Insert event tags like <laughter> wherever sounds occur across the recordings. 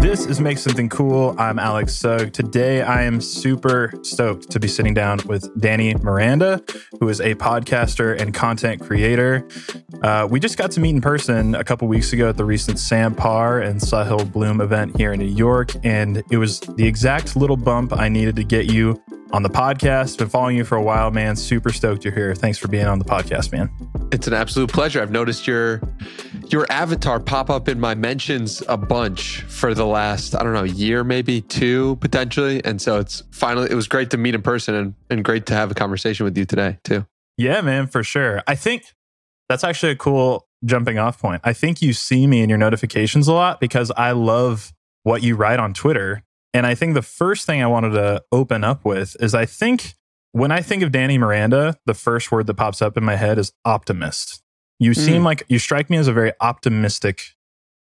This is Make Something Cool. I'm Alex Sugg. Today, I am super stoked to be sitting down with Danny Miranda, who is a podcaster and content creator. Uh, we just got to meet in person a couple weeks ago at the recent Sam Parr and Sahil Bloom event here in New York, and it was the exact little bump I needed to get you on the podcast. Been following you for a while, man. Super stoked you're here. Thanks for being on the podcast, man. It's an absolute pleasure. I've noticed your your avatar pop up in my mentions a bunch for the last, I don't know, year, maybe two potentially. And so it's finally it was great to meet in person and, and great to have a conversation with you today too. Yeah, man, for sure. I think that's actually a cool jumping off point. I think you see me in your notifications a lot because I love what you write on Twitter and I think the first thing I wanted to open up with is I think when I think of Danny Miranda, the first word that pops up in my head is optimist. You mm. seem like you strike me as a very optimistic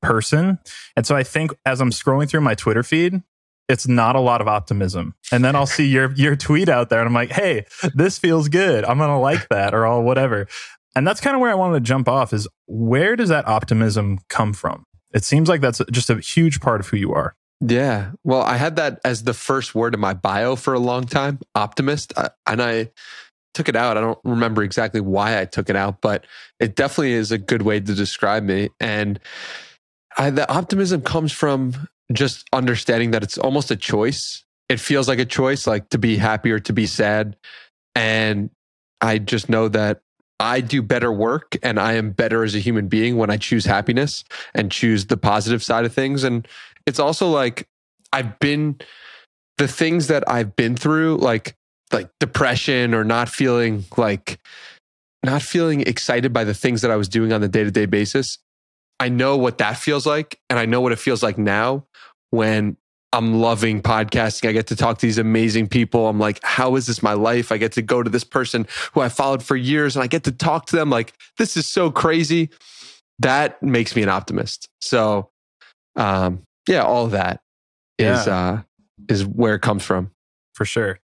person. And so I think as I'm scrolling through my Twitter feed, it's not a lot of optimism. And then I'll see your your tweet out there and I'm like, "Hey, this feels good. I'm going to like that or all whatever." And that's kind of where I wanted to jump off is where does that optimism come from? It seems like that's just a huge part of who you are. Yeah. Well, I had that as the first word in my bio for a long time, optimist. Uh, and I took it out. I don't remember exactly why I took it out, but it definitely is a good way to describe me. And I, the optimism comes from just understanding that it's almost a choice. It feels like a choice, like to be happy or to be sad. And I just know that I do better work and I am better as a human being when I choose happiness and choose the positive side of things. And it's also like I've been the things that I've been through, like like depression or not feeling like not feeling excited by the things that I was doing on the day-to-day basis. I know what that feels like and I know what it feels like now when I'm loving podcasting. I get to talk to these amazing people. I'm like, how is this my life? I get to go to this person who I followed for years and I get to talk to them like this is so crazy. That makes me an optimist. So um yeah, all of that is yeah. uh is where it comes from. For sure.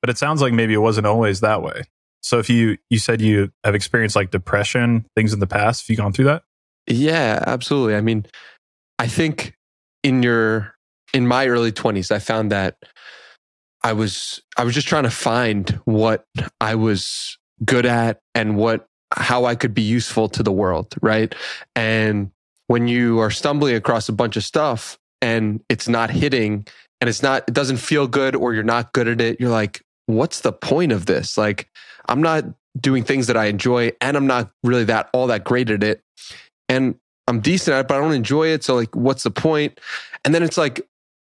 But it sounds like maybe it wasn't always that way. So if you you said you have experienced like depression, things in the past, have you gone through that? Yeah, absolutely. I mean, I think in your in my early 20s, I found that I was I was just trying to find what I was good at and what how I could be useful to the world, right? And when you are stumbling across a bunch of stuff, and it's not hitting and it's not it doesn't feel good or you're not good at it you're like what's the point of this? Like i'm not doing things that i enjoy and i'm not really that all that great at it. And i'm decent at it but i don't enjoy it. So like what's the point? And then it's like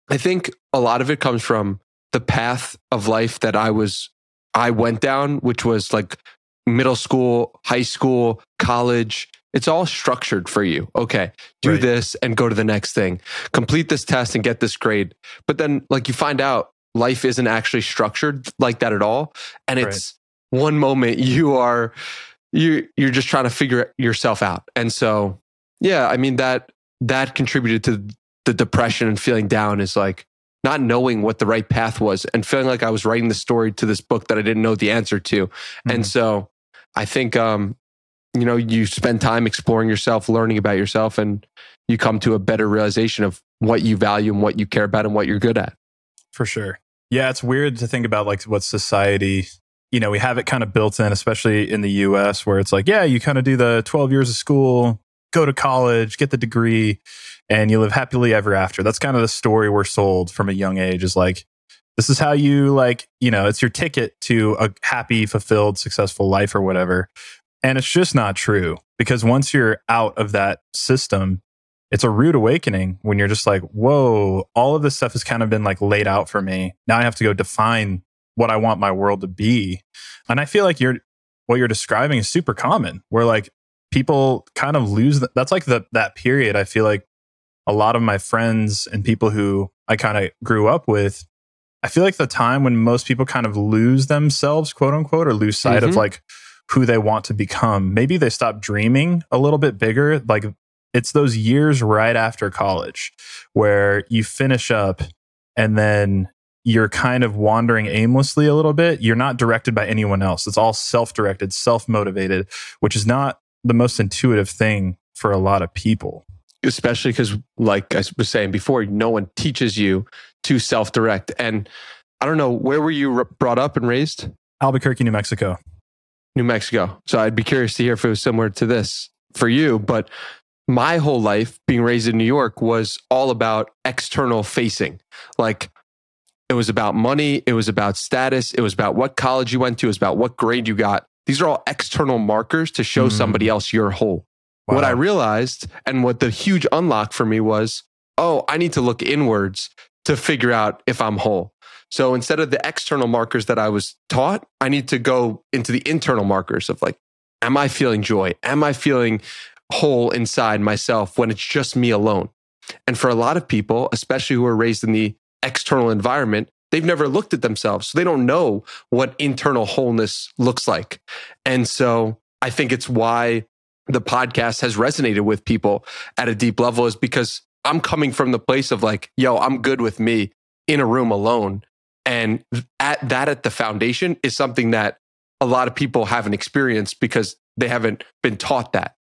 i think a lot of it comes from the path of life that i was i went down which was like middle school high school college it's all structured for you. Okay, do right. this and go to the next thing. Complete this test and get this grade. But then, like, you find out life isn't actually structured like that at all. And it's right. one moment you are you you're just trying to figure yourself out. And so, yeah, I mean that that contributed to the depression and feeling down is like not knowing what the right path was and feeling like I was writing the story to this book that I didn't know the answer to. Mm-hmm. And so I think um, you know, you spend time exploring yourself, learning about yourself, and you come to a better realization of what you value and what you care about and what you're good at. For sure. Yeah, it's weird to think about like what society, you know, we have it kind of built in, especially in the US, where it's like, yeah, you kind of do the 12 years of school, go to college, get the degree, and you live happily ever after. That's kind of the story we're sold from a young age is like, this is how you like, you know, it's your ticket to a happy, fulfilled, successful life or whatever. And it's just not true because once you're out of that system, it's a rude awakening when you're just like, whoa, all of this stuff has kind of been like laid out for me. Now I have to go define what I want my world to be. And I feel like you're, what you're describing is super common where like people kind of lose the, that's like the, that period. I feel like a lot of my friends and people who I kind of grew up with, I feel like the time when most people kind of lose themselves, quote unquote, or lose sight mm-hmm. of like, who they want to become. Maybe they stop dreaming a little bit bigger. Like it's those years right after college where you finish up and then you're kind of wandering aimlessly a little bit. You're not directed by anyone else. It's all self directed, self motivated, which is not the most intuitive thing for a lot of people. especially because, like I was saying before, no one teaches you to self direct. And I don't know, where were you brought up and raised? Albuquerque, New Mexico. New Mexico. So I'd be curious to hear if it was similar to this for you. But my whole life being raised in New York was all about external facing. Like it was about money, it was about status, it was about what college you went to, it was about what grade you got. These are all external markers to show mm. somebody else you're whole. Wow. What I realized and what the huge unlock for me was, oh, I need to look inwards to figure out if I'm whole. So instead of the external markers that I was taught, I need to go into the internal markers of like, am I feeling joy? Am I feeling whole inside myself when it's just me alone? And for a lot of people, especially who are raised in the external environment, they've never looked at themselves. So they don't know what internal wholeness looks like. And so I think it's why the podcast has resonated with people at a deep level is because I'm coming from the place of like, yo, I'm good with me in a room alone. And at that at the foundation is something that a lot of people haven't experienced because they haven't been taught that.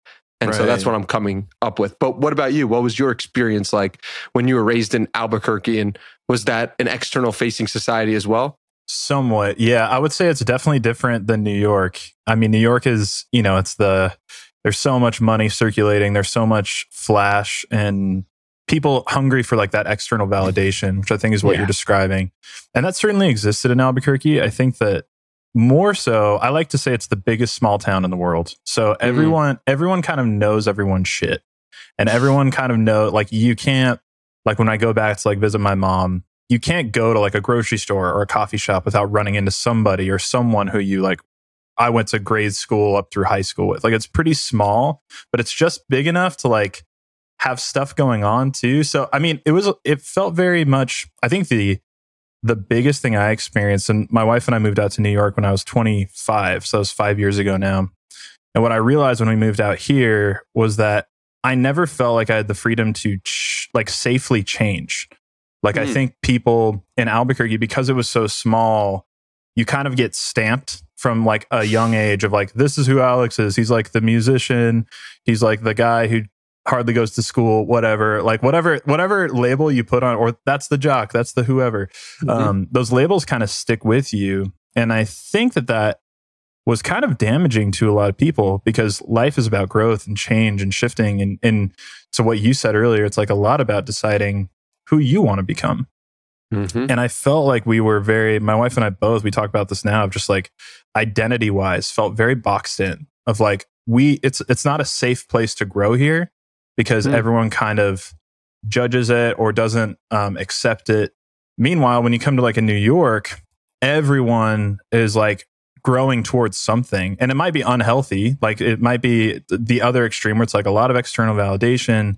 And right. so that's what I'm coming up with. But what about you? What was your experience like when you were raised in Albuquerque? And was that an external facing society as well? Somewhat. Yeah. I would say it's definitely different than New York. I mean, New York is, you know, it's the, there's so much money circulating, there's so much flash and people hungry for like that external validation, which I think is what yeah. you're describing. And that certainly existed in Albuquerque. I think that more so, I like to say it's the biggest small town in the world. So mm-hmm. everyone, mm. everyone kind of knows everyone's shit. And everyone kind of know, like you can't, like when I go back to like visit my mom, you can't go to like a grocery store or a coffee shop without running into somebody or someone who you like I went to grade school up through high school with. Like it's pretty small, but it's just big enough to like have stuff going on too. So I mean, it was it felt very much I think the the biggest thing I experienced and my wife and I moved out to New York when I was 25, so it was 5 years ago now. And what I realized when we moved out here was that I never felt like I had the freedom to ch- like safely change. Like mm. I hmm. think people in Albuquerque because it was so small, you kind of get stamped from like a young age of like this is who Alex is. He's like the musician. He's like the guy who hardly goes to school, whatever, like whatever, whatever label you put on, or that's the jock, that's the whoever. Mm-hmm. Um, those labels kind of stick with you. And I think that that was kind of damaging to a lot of people because life is about growth and change and shifting. And, and so what you said earlier, it's like a lot about deciding who you want to become. Mm-hmm. And I felt like we were very, my wife and I both, we talk about this now of just like identity wise, felt very boxed in of like, we, it's, it's not a safe place to grow here because mm. everyone kind of judges it or doesn't um, accept it. Meanwhile, when you come to like a New York, everyone is like growing towards something and it might be unhealthy. Like it might be the other extreme where it's like a lot of external validation.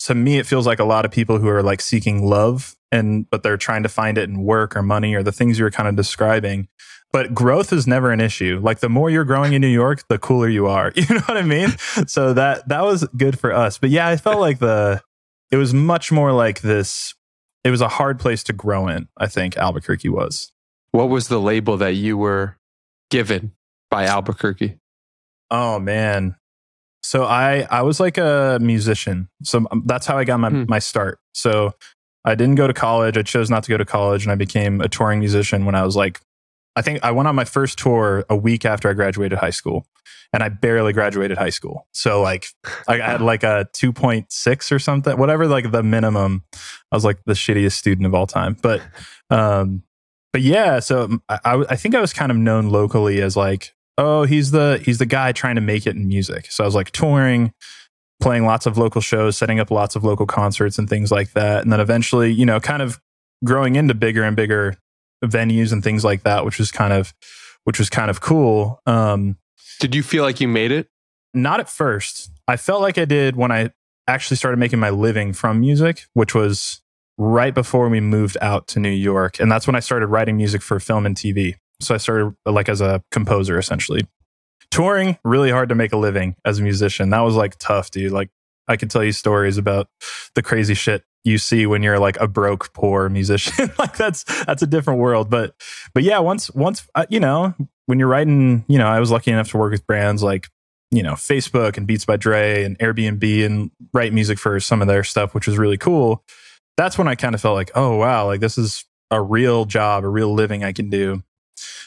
To me, it feels like a lot of people who are like seeking love and, but they're trying to find it in work or money or the things you were kind of describing but growth is never an issue. Like the more you're growing in New York, the cooler you are. <laughs> You know what I mean? So that that was good for us. But yeah, I felt like the it was much more like this it was a hard place to grow in, I think Albuquerque was. What was the label that you were given by Albuquerque? Oh man. So I I was like a musician. So um, that's how I got my hmm. my start. So I didn't go to college. I chose not to go to college and I became a touring musician when I was like I think I went on my first tour a week after I graduated high school and I barely graduated high school. So like I had like a 2.6 or something, whatever like the minimum. I was like the shittiest student of all time. But um but yeah, so I I think I was kind of known locally as like, oh, he's the he's the guy trying to make it in music. So I was like touring, playing lots of local shows, setting up lots of local concerts and things like that. And then eventually, you know, kind of growing into bigger and bigger venues and things like that, which was kind of which was kind of cool. Um, did you feel like you made it? Not at first. I felt like I did when I actually started making my living from music, which was right before we moved out to New York. And that's when I started writing music for film and TV. So I started like as a composer essentially. Touring, really hard to make a living as a musician. That was like tough, dude. Like I could tell you stories about the crazy shit you see when you're like a broke poor musician <laughs> like that's that's a different world but but yeah once once uh, you know when you're writing you know i was lucky enough to work with brands like you know, Facebook and Beats by Dre and Airbnb and write music for some of their stuff, which was really cool. That's when I kind of felt like, oh, wow, like this is a real job, a real living I can do.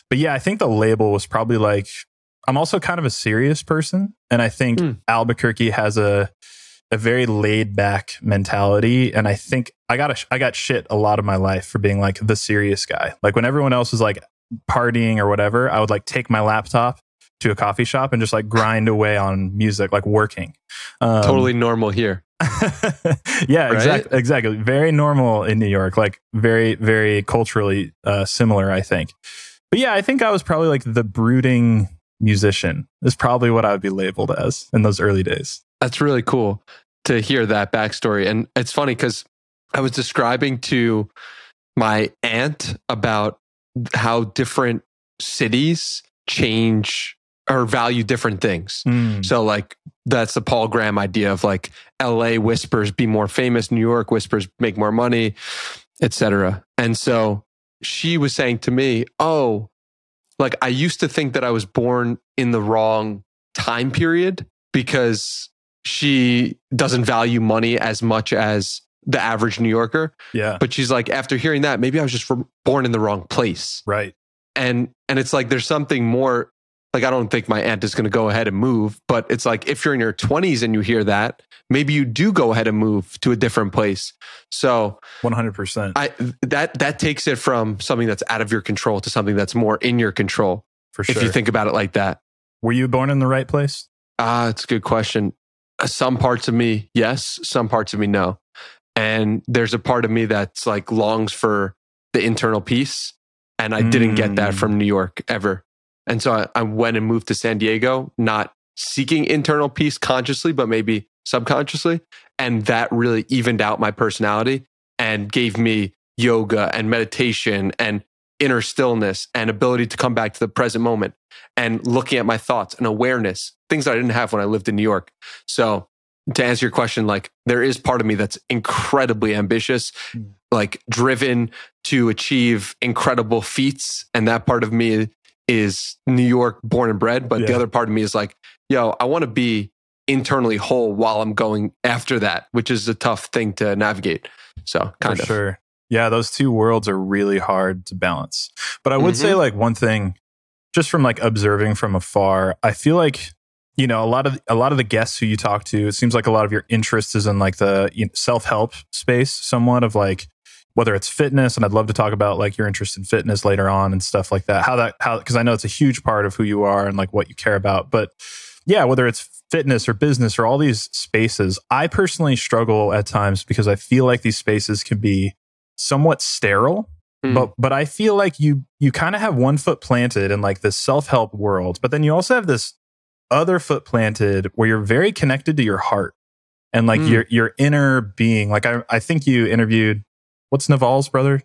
But yeah, I think the label was probably like, I'm also kind of a serious person. And I think mm. Albuquerque has a, a very laid back mentality. And I think I got a, I got shit a lot of my life for being like the serious guy. Like when everyone else was like partying or whatever, I would like take my laptop to a coffee shop and just like grind away on music, like working. Um, totally normal here. <laughs> yeah, right? exactly. Exactly. Very normal in New York, like very, very culturally uh, similar, I think. But yeah, I think I was probably like the brooding musician, is probably what I would be labeled as in those early days. That's really cool to hear that backstory. And it's funny because I was describing to my aunt about how different cities change or value different things. Mm. So like that's the Paul Graham idea of like LA whispers be more famous, New York whispers make more money, etc. And so she was saying to me, "Oh, like I used to think that I was born in the wrong time period because she doesn't value money as much as the average New Yorker. Yeah. But she's like, after hearing that, maybe I was just born in the wrong place. Right. And and it's like there's something more like I don't think my aunt is going to go ahead and move, but it's like if you're in your 20s and you hear that, maybe you do go ahead and move to a different place. So 100%. I that that takes it from something that's out of your control to something that's more in your control. For sure. If you think about it like that. Were you born in the right place? Ah, uh, it's a good question. Uh, some parts of me, yes, some parts of me no. And there's a part of me that's like longs for the internal peace and I mm. didn't get that from New York ever. And so I, I went and moved to San Diego, not seeking internal peace consciously, but maybe subconsciously. And that really evened out my personality and gave me yoga and meditation and inner stillness and ability to come back to the present moment and looking at my thoughts and awareness, things that I didn't have when I lived in New York. So to answer your question, like there is part of me that's incredibly ambitious, hmm. like driven to achieve incredible feats. And that part of me is New York born and bred, but yeah. the other part of me is like, yo, I want to be internally whole while I'm going after that, which is a tough thing to navigate. So kind For of sure. Yeah, those two worlds are really hard to balance. But I would mm-hmm. say like one thing, just from like observing from afar, I feel like you know a lot of a lot of the guests who you talk to, it seems like a lot of your interest is in like the you know, self help space, somewhat of like whether it's fitness and I'd love to talk about like your interest in fitness later on and stuff like that. How that how because I know it's a huge part of who you are and like what you care about. But yeah, whether it's fitness or business or all these spaces, I personally struggle at times because I feel like these spaces can be somewhat sterile. Mm. But but I feel like you you kind of have one foot planted in like this self-help world, but then you also have this other foot planted where you're very connected to your heart and like mm. your your inner being. Like I I think you interviewed what's Naval's brother?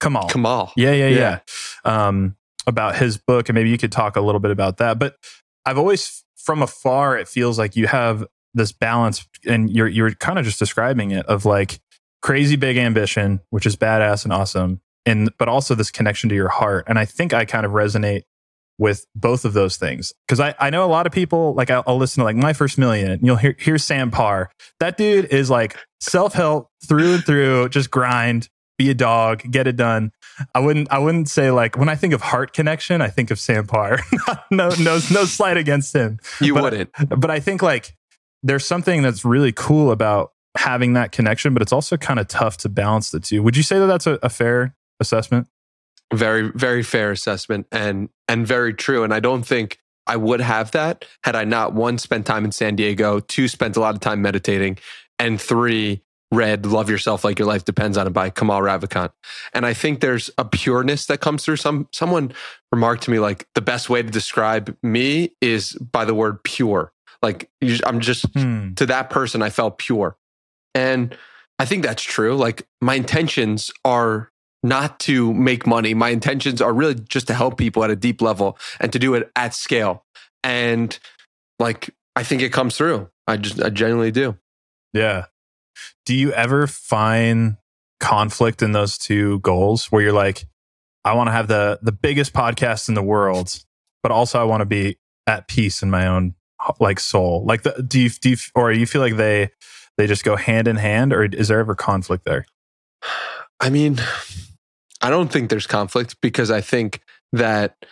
Kamal. Kamal. Yeah, yeah, yeah. yeah. Um, about his book, and maybe you could talk a little bit about that. But I've always, from afar, it feels like you have this balance, and you're you're kind of just describing it of like crazy big ambition, which is badass and awesome, and but also this connection to your heart. And I think I kind of resonate with both of those things. Because I, I know a lot of people like I'll, I'll, listen to like my first million and you'll hear hear Sam Parr. That dude is like self help through and through just grind be a dog get it done. I wouldn't I wouldn't say like when I think of heart connection I think of Sam Parr. <laughs> No no no slight against him. You but, wouldn't. but I think like there's something that's really cool about having that connection but it's also kind of tough to balance the two would you say that that's a, a fair assessment very, very fair assessment and and very true. And I don't think I would have that had I not one spent time in San Diego, two spent a lot of time meditating, and three read Love Yourself Like Your Life Depends on It by Kamal Ravikant. And I think there's a pureness that comes through. Some someone remarked to me like the best way to describe me is by the word pure. Like I'm just hmm. to that person, I felt pure. And I think that's true. Like my intentions are not to make money. My intentions are really just to help people at a deep level and to do it at scale. And like, I think it comes through. I just, I genuinely do. Yeah. Do you ever find conflict in those two goals where you're like, I want to have the the biggest podcast in the world, but also I want to be at peace in my own like soul? Like, the, do you do you, or you feel like they they just go hand in hand, or is there ever conflict there? I mean, I don't think there's conflict because I think that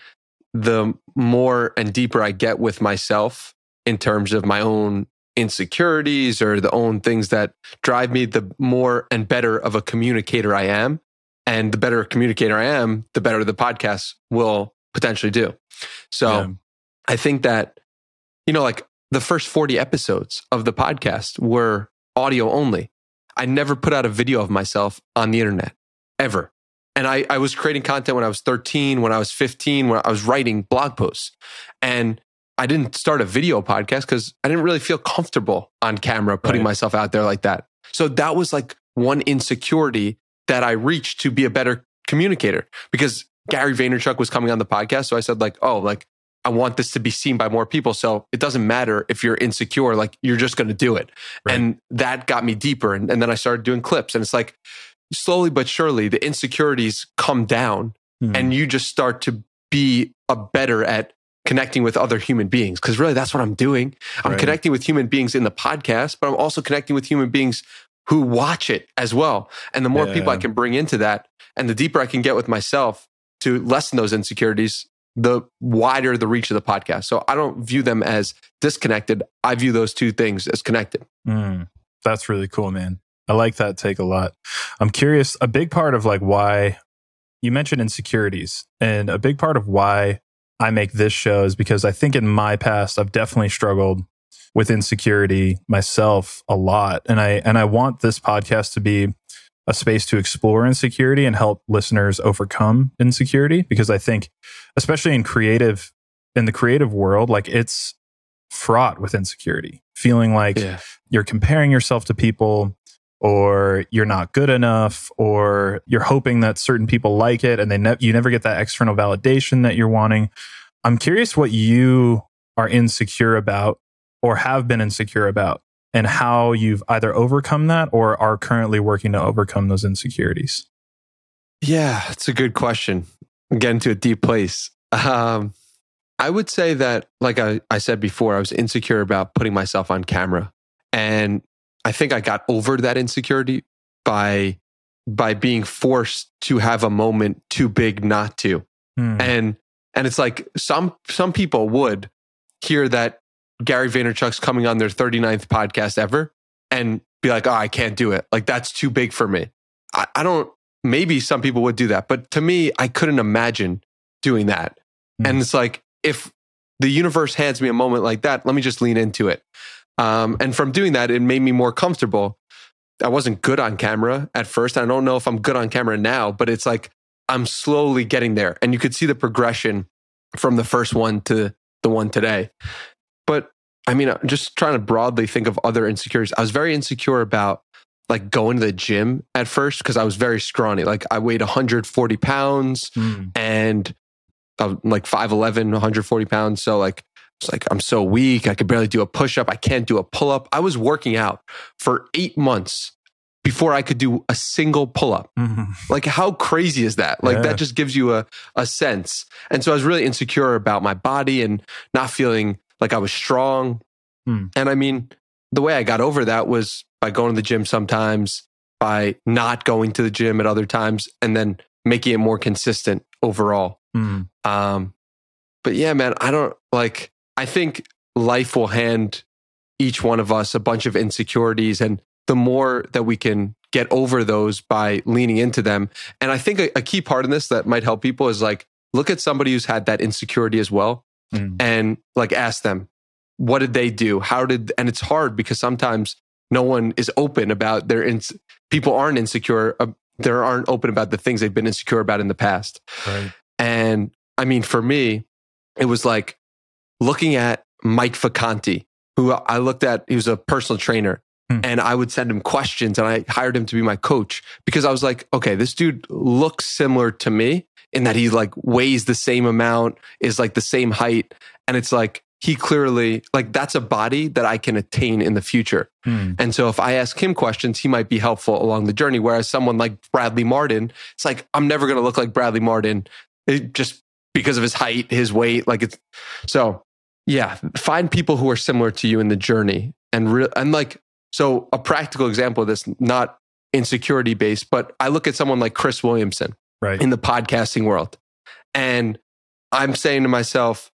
the more and deeper I get with myself in terms of my own insecurities or the own things that drive me, the more and better of a communicator I am. And the better communicator I am, the better the podcast will potentially do. So yeah. I think that, you know, like the first 40 episodes of the podcast were audio only. I never put out a video of myself on the internet ever. And I, I was creating content when I was 13, when I was 15, when I was writing blog posts. And I didn't start a video podcast because I didn't really feel comfortable on camera putting right. myself out there like that. So that was like one insecurity that I reached to be a better communicator because Gary Vaynerchuk was coming on the podcast. So I said, like, oh, like I want this to be seen by more people. So it doesn't matter if you're insecure, like you're just going to do it. Right. And that got me deeper. And, and, then I started doing clips. And it's like slowly but surely, the insecurities come down mm-hmm. and you just start to be a better at connecting with other human beings. Cause really that's what I'm doing. I'm right. connecting with human beings in the podcast, but I'm also connecting with human beings who watch it as well. And the more yeah. people I can bring into that and the deeper I can get with myself to lessen those insecurities, the wider the reach of the podcast. So I don't view them as disconnected. I view those two things as connected. Mm, that's really cool, man. I like that take a lot. I'm curious, a big part of like why you mentioned insecurities and a big part of why I make this show is because I think in my past I've definitely struggled with insecurity myself a lot and I and I want this podcast to be a space to explore insecurity and help listeners overcome insecurity because I think especially in creative in the creative world like it's fraught with insecurity feeling like yeah. you're comparing yourself to people or you're not good enough or you're hoping that certain people like it and they ne- you never get that external validation that you're wanting i'm curious what you are insecure about or have been insecure about and how you've either overcome that or are currently working to overcome those insecurities? Yeah, it's a good question. I'm getting to a deep place. Um, I would say that, like I, I said before, I was insecure about putting myself on camera. And I think I got over that insecurity by by being forced to have a moment too big not to. Hmm. And and it's like some some people would hear that Gary Vaynerchuk's coming on their 39th podcast ever and be like, oh, I can't do it. Like, that's too big for me. I, I don't, maybe some people would do that. But to me, I couldn't imagine doing that. Mm. And it's like, if the universe hands me a moment like that, let me just lean into it. Um, and from doing that, it made me more comfortable. I wasn't good on camera at first. I don't know if I'm good on camera now, but it's like I'm slowly getting there. And you could see the progression from the first one to the one today. But I mean, I'm just trying to broadly think of other insecurities. I was very insecure about like going to the gym at first because I was very scrawny. Like I weighed 140 pounds mm. and I'm like 5'11, 140 pounds. So like, it's like I'm so weak. I could barely do a push up. I can't do a pull up. I was working out for eight months before I could do a single pull up. Mm-hmm. Like, how crazy is that? Like, yeah. that just gives you a, a sense. And so I was really insecure about my body and not feeling like I was strong. Hmm. And I mean, the way I got over that was by going to the gym sometimes, by not going to the gym at other times, and then making it more consistent overall. Hmm. Um, but yeah, man, I don't like, I think life will hand each one of us a bunch of insecurities. And the more that we can get over those by leaning into them. And I think a, a key part in this that might help people is like, look at somebody who's had that insecurity as well mm. and like ask them, what did they do? How did, and it's hard because sometimes no one is open about their, ins- people aren't insecure. Uh, they aren't open about the things they've been insecure about in the past. Right. And I mean, for me, it was like looking at Mike Vacanti, who I looked at, he was a personal trainer. Hmm. And I would send him questions and I hired him to be my coach because I was like, okay, this dude looks similar to me in that he like weighs the same amount, is like the same height. And it's like, he clearly like that's a body that I can attain in the future. Hmm. And so if I ask him questions, he might be helpful along the journey. Whereas someone like Bradley Martin, it's like, I'm never going to look like Bradley Martin it, just because of his height, his weight. Like it's so yeah, find people who are similar to you in the journey and real, and like so a practical example of this, not insecurity based, but I look at someone like Chris Williamson Right. in the podcasting world. And I'm saying to myself,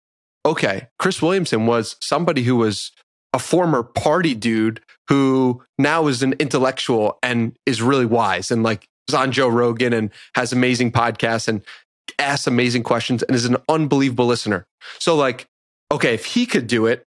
okay, Chris Williamson was somebody who was a former party dude who now is an intellectual and is really wise and like is on Joe Rogan and has amazing podcasts and asks amazing questions and is an unbelievable listener. So like, okay, if he could do it,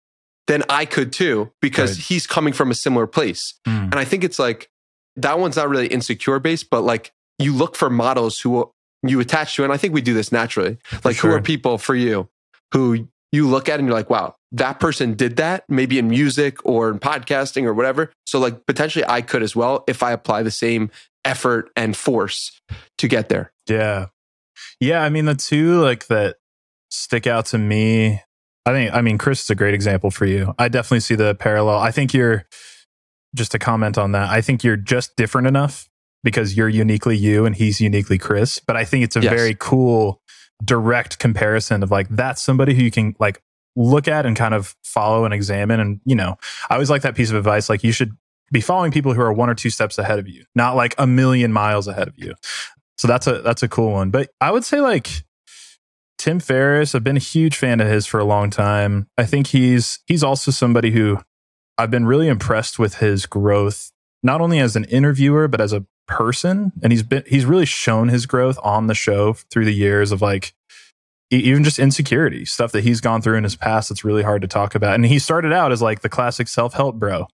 then I could too because Right. he's coming from a similar place. Mm. And I think it's like that one's not really insecure based, but like you look for models who you attach to. And I think we do this naturally. Like, who are people for you who you look at and you're like, wow, that person did that maybe in music or in podcasting or whatever. So, like, potentially I could as well if I apply the same effort and force to get there. Yeah. Yeah. I mean, the two like that stick out to me. I think, I mean, Chris is a great example for you. I definitely see the parallel. I think you're, just to comment on that, I think you're just different enough because you're uniquely you and he's uniquely Chris. But I think it's a Yes. very cool, direct comparison of like, that's somebody who you can like look at and kind of follow and examine. And, you know, I always like that piece of advice. Like, you should be following people who are one or two steps ahead of you, not like a million miles ahead of you. So that's a that's a cool one. But I would say like Tim Ferriss, I've been a huge fan of his for a long time. I think he's he's also somebody who I've been really impressed with his growth, not only as an interviewer, but as a person. And he's been he's really shown his growth on the show through the years of like even just insecurity, stuff that he's gone through in his past that's really hard to talk about. And he started out as like the classic self-help bro.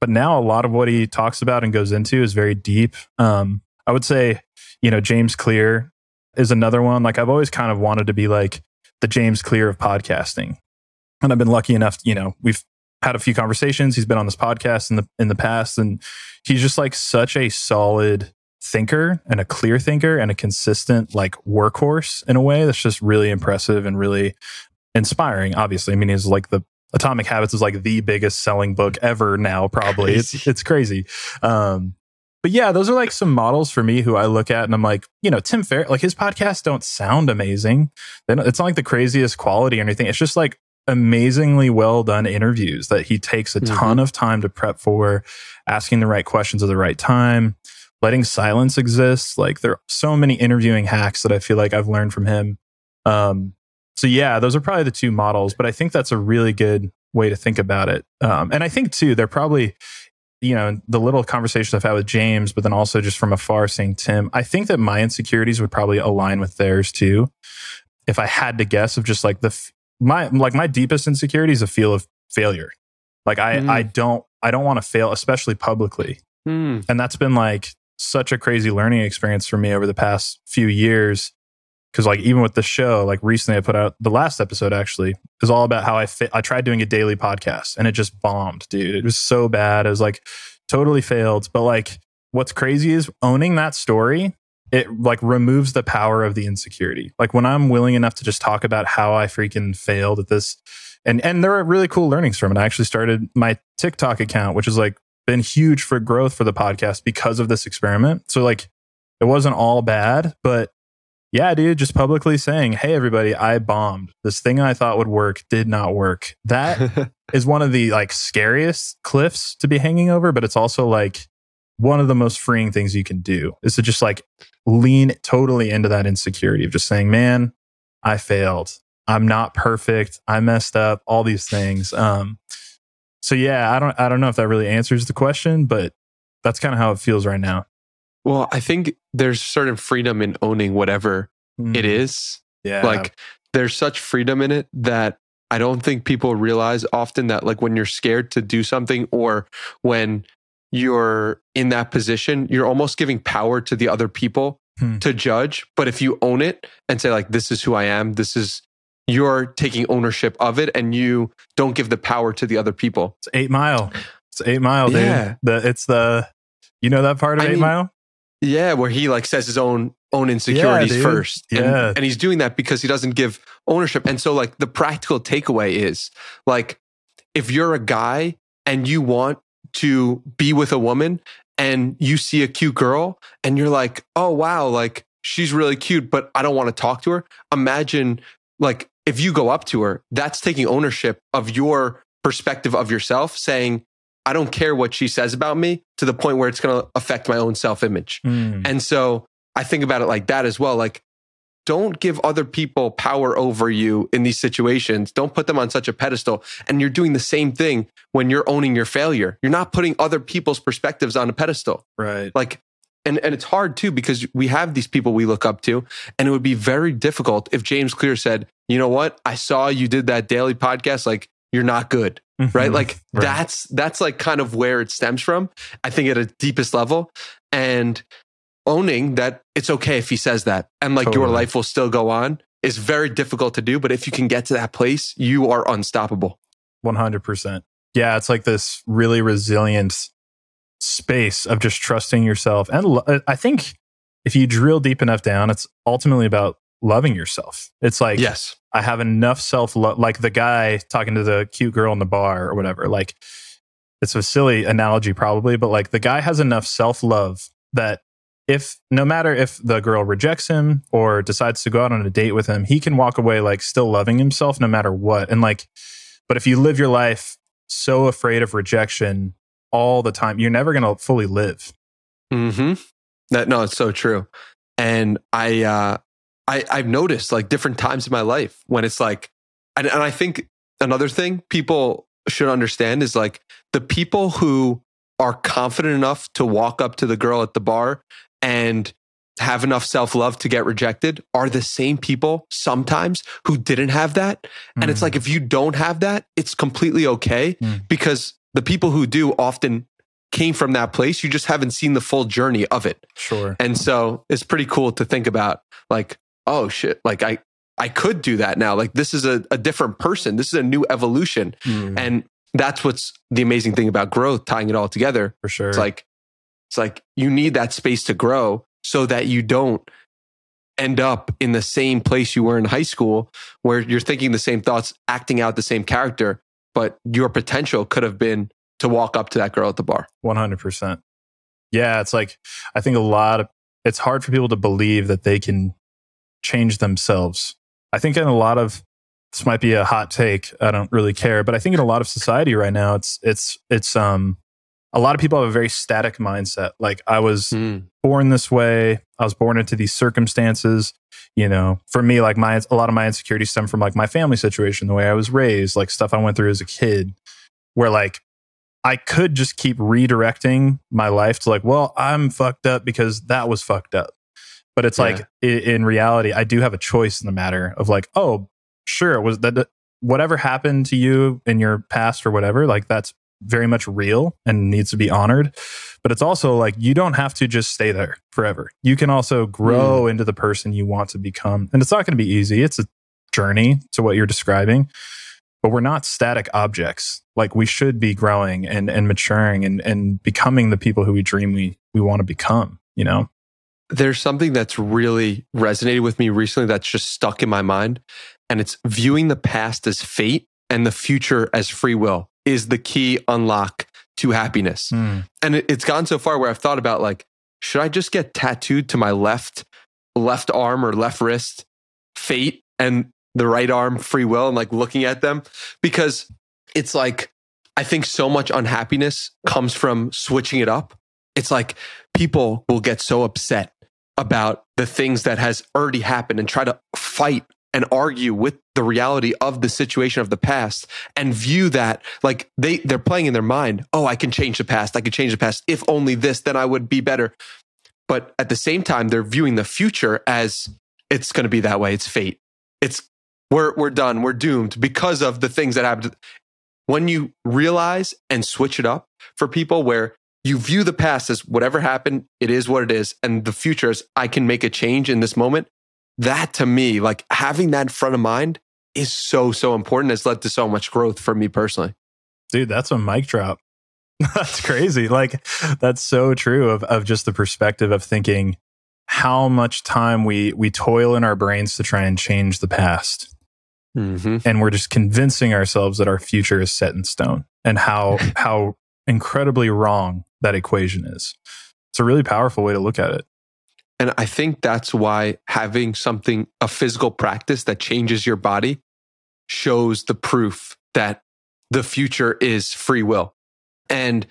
But now a lot of what he talks about and goes into is very deep. Um, I would say, you know, James Clear is another one. Like I've always kind of wanted to be like the James Clear of podcasting. And I've been lucky enough, you know, we've had a few conversations. He's been on this podcast in the in the past and he's just like such a solid thinker and a clear thinker and a consistent like workhorse in a way that's just really impressive and really inspiring. Obviously, I mean, he's like the Atomic Habits is like the biggest selling book ever now. Probably Crazy. it's it's crazy. Um, but yeah, those are like some models for me who I look at and I'm like, you know, Tim Fair, like his podcasts don't sound amazing. They don't, it's not like the craziest quality or anything. It's just like amazingly well done interviews that he takes a ton of time to prep for, asking the right questions at the right time, letting silence exist. Like there are so many interviewing hacks that I feel like I've learned from him. Um, so yeah, those are probably the two models, but I think that's a really good way to think about it. Um, and I think too, they're probably, you know, the little conversations I've had with James, but then also just from afar seeing Tim, I think that my insecurities would probably align with theirs too. If I had to guess of just like the, f- my, like my deepest insecurity is a feel of failure. Like I, Mm. I don't, I don't want to fail, especially publicly Hmm. and that's been like such a crazy learning experience for me over the past few years because like even with the show like recently i put out the last episode actually is all about how i fit i tried doing a daily podcast and it just bombed dude it was so bad it was like totally failed but like what's crazy is owning that story it like removes the power of the insecurity like when i'm willing enough to just talk about how i freaking failed at this and and there are really cool learnings from it i actually started my tiktok account which is like been huge for growth for the podcast because of this experiment. So like it wasn't all bad, but yeah, dude, just publicly saying, "Hey everybody, I bombed. This thing I thought would work did not work." That <laughs> is one of the like scariest cliffs to be hanging over, but it's also like one of the most freeing things you can do is to just like lean totally into that insecurity of just saying, "Man, I failed. I'm not perfect. I messed up. All these things." Um so yeah, I don't I don't know if that really answers the question, but that's kind of how it feels right now. well, I think there's certain freedom in owning whatever Mm. it is. Yeah. Like there's such freedom in it that I don't think people realize often that like when you're scared to do something or when you're in that position, you're almost giving power to the other people Hmm. to judge. But if you own it and say like this is who I am, this is you're taking ownership of it and you don't give the power to the other people. it's eight mile. It's eight mile, dude. Yeah. The it's the you know that part of I eight mean, mile? Yeah, where he like says his own own insecurities dude. first. And, Yeah. and he's doing that because he doesn't give ownership. And so like the practical takeaway is like if you're a guy and you want to be with a woman and you see a cute girl and you're like, "Oh wow, like she's really cute, but I don't want to talk to her." Imagine like if you go up to her, that's taking ownership of your perspective of yourself, saying, I don't care what she says about me to the point where it's going to affect my own self image. Mm. And so I think about it like that as well. Like, don't give other people power over you in these situations. Don't put them on such a pedestal. And you're doing the same thing when you're owning your failure. You're not putting other people's perspectives on a pedestal. Right. Like, and, and it's hard too because we have these people we look up to. And it would be very difficult if James Clear said, you know what? I saw you did that daily podcast. Like, you're not good. Right. Mhm. Like Right. that's that's like kind of where it stems from. I think at a deepest level. And owning that it's okay if he says that and like your life will still go on is very difficult to do. But if you can get to that place, you are unstoppable. 100%. Yeah, it's like this really resilient space of just trusting yourself. And I think if you drill deep enough down, it's ultimately about loving yourself. It's like, yes. I have enough self love, like the guy talking to the cute girl in the bar or whatever. Like, it's a silly analogy, probably, but like the guy has enough self love that if no matter if the girl rejects him or decides to go out on a date with him, he can walk away like still loving himself no matter what. And like, but if you live your life so afraid of rejection all the time, you're never going to fully live. hmm That no, it's so true. And I uh I I've noticed like different times in my life when it's like and, and I think another thing people should understand is like the people who are confident enough to walk up to the girl at the bar and have enough self-love to get rejected are the same people sometimes who didn't have that. And it's Mm, like if you don't have that it's completely okay Mm. because the people who do often came from that place. You just haven't seen the full journey of it. Sure. and so it's pretty cool to think about like oh shit like i i could do that now. Like this is a, a different person. This is a new evolution. Mm, and that's what's the amazing thing about growth tying it all together. For sure. it's like it's like you need that space to grow so that you don't end up in the same place you were in high school where you're thinking the same thoughts acting out the same character but your potential could have been to walk up to that girl at the bar One hundred percent. Yeah, it's like I think a lot of it's hard for people to believe that they can change themselves. I think in a lot of this might be a hot take. I don't really care, but I think in a lot of society right now, it's it's it's um a lot of people have a very static mindset. Like I was hmm. born this way. I was born into these circumstances. You know, for me, like my a lot of my insecurities stem from like my family situation, the way I was raised, like stuff I went through as a kid, where like I could just keep redirecting my life to like, well, I'm fucked up because that was fucked up. But it's like i- in reality, I do have a choice in the matter of like, oh, sure, was that whatever happened to you in your past or whatever, like that's very much real and needs to be honored. But it's also like you don't have to just stay there forever. You can also grow mm. into the person you want to become. And it's not going to be easy. It's a journey to what you're describing. But we're not static objects. Like we should be growing and, and maturing and, and becoming the people who we dream we, we want to become, you know? there's something that's really resonated with me recently that's just stuck in my mind. And it's viewing the past as fate and the future as free will is the key unlock to happiness. Hmm. And it, it's gone so far where I've thought about like, should I just get tattooed to my left, left arm or left wrist, fate and the right arm, free will, and like looking at them? Because it's like, I think so much unhappiness comes from switching it up. It's like people will get so upset about the things that has already happened and try to fight and argue with the reality of the situation of the past and view that like they they're playing in their mind oh i can change the past. I can change the past. If only this then i would be better. But at the same time they're viewing the future as it's going to be that way. It's fate. It's we're we're done. We're doomed because of the things that happened. When you realize and switch it up for people where you view the past as whatever happened, it is what it is. And the future is I can make a change in this moment. That to me, like having that in front of mind is so, so important. It's led to so much growth for me personally. Dude, that's a mic drop. <laughs> that's crazy. Like that's so true of of just the perspective of thinking how much time we we toil in our brains to try and change the past. Mm-hmm. And we're just convincing ourselves that our future is set in stone and how <laughs> how incredibly wrong that equation is. It's a really powerful way to look at it. And I think that's why having something, a physical practice that changes your body shows the proof that the future is free will. And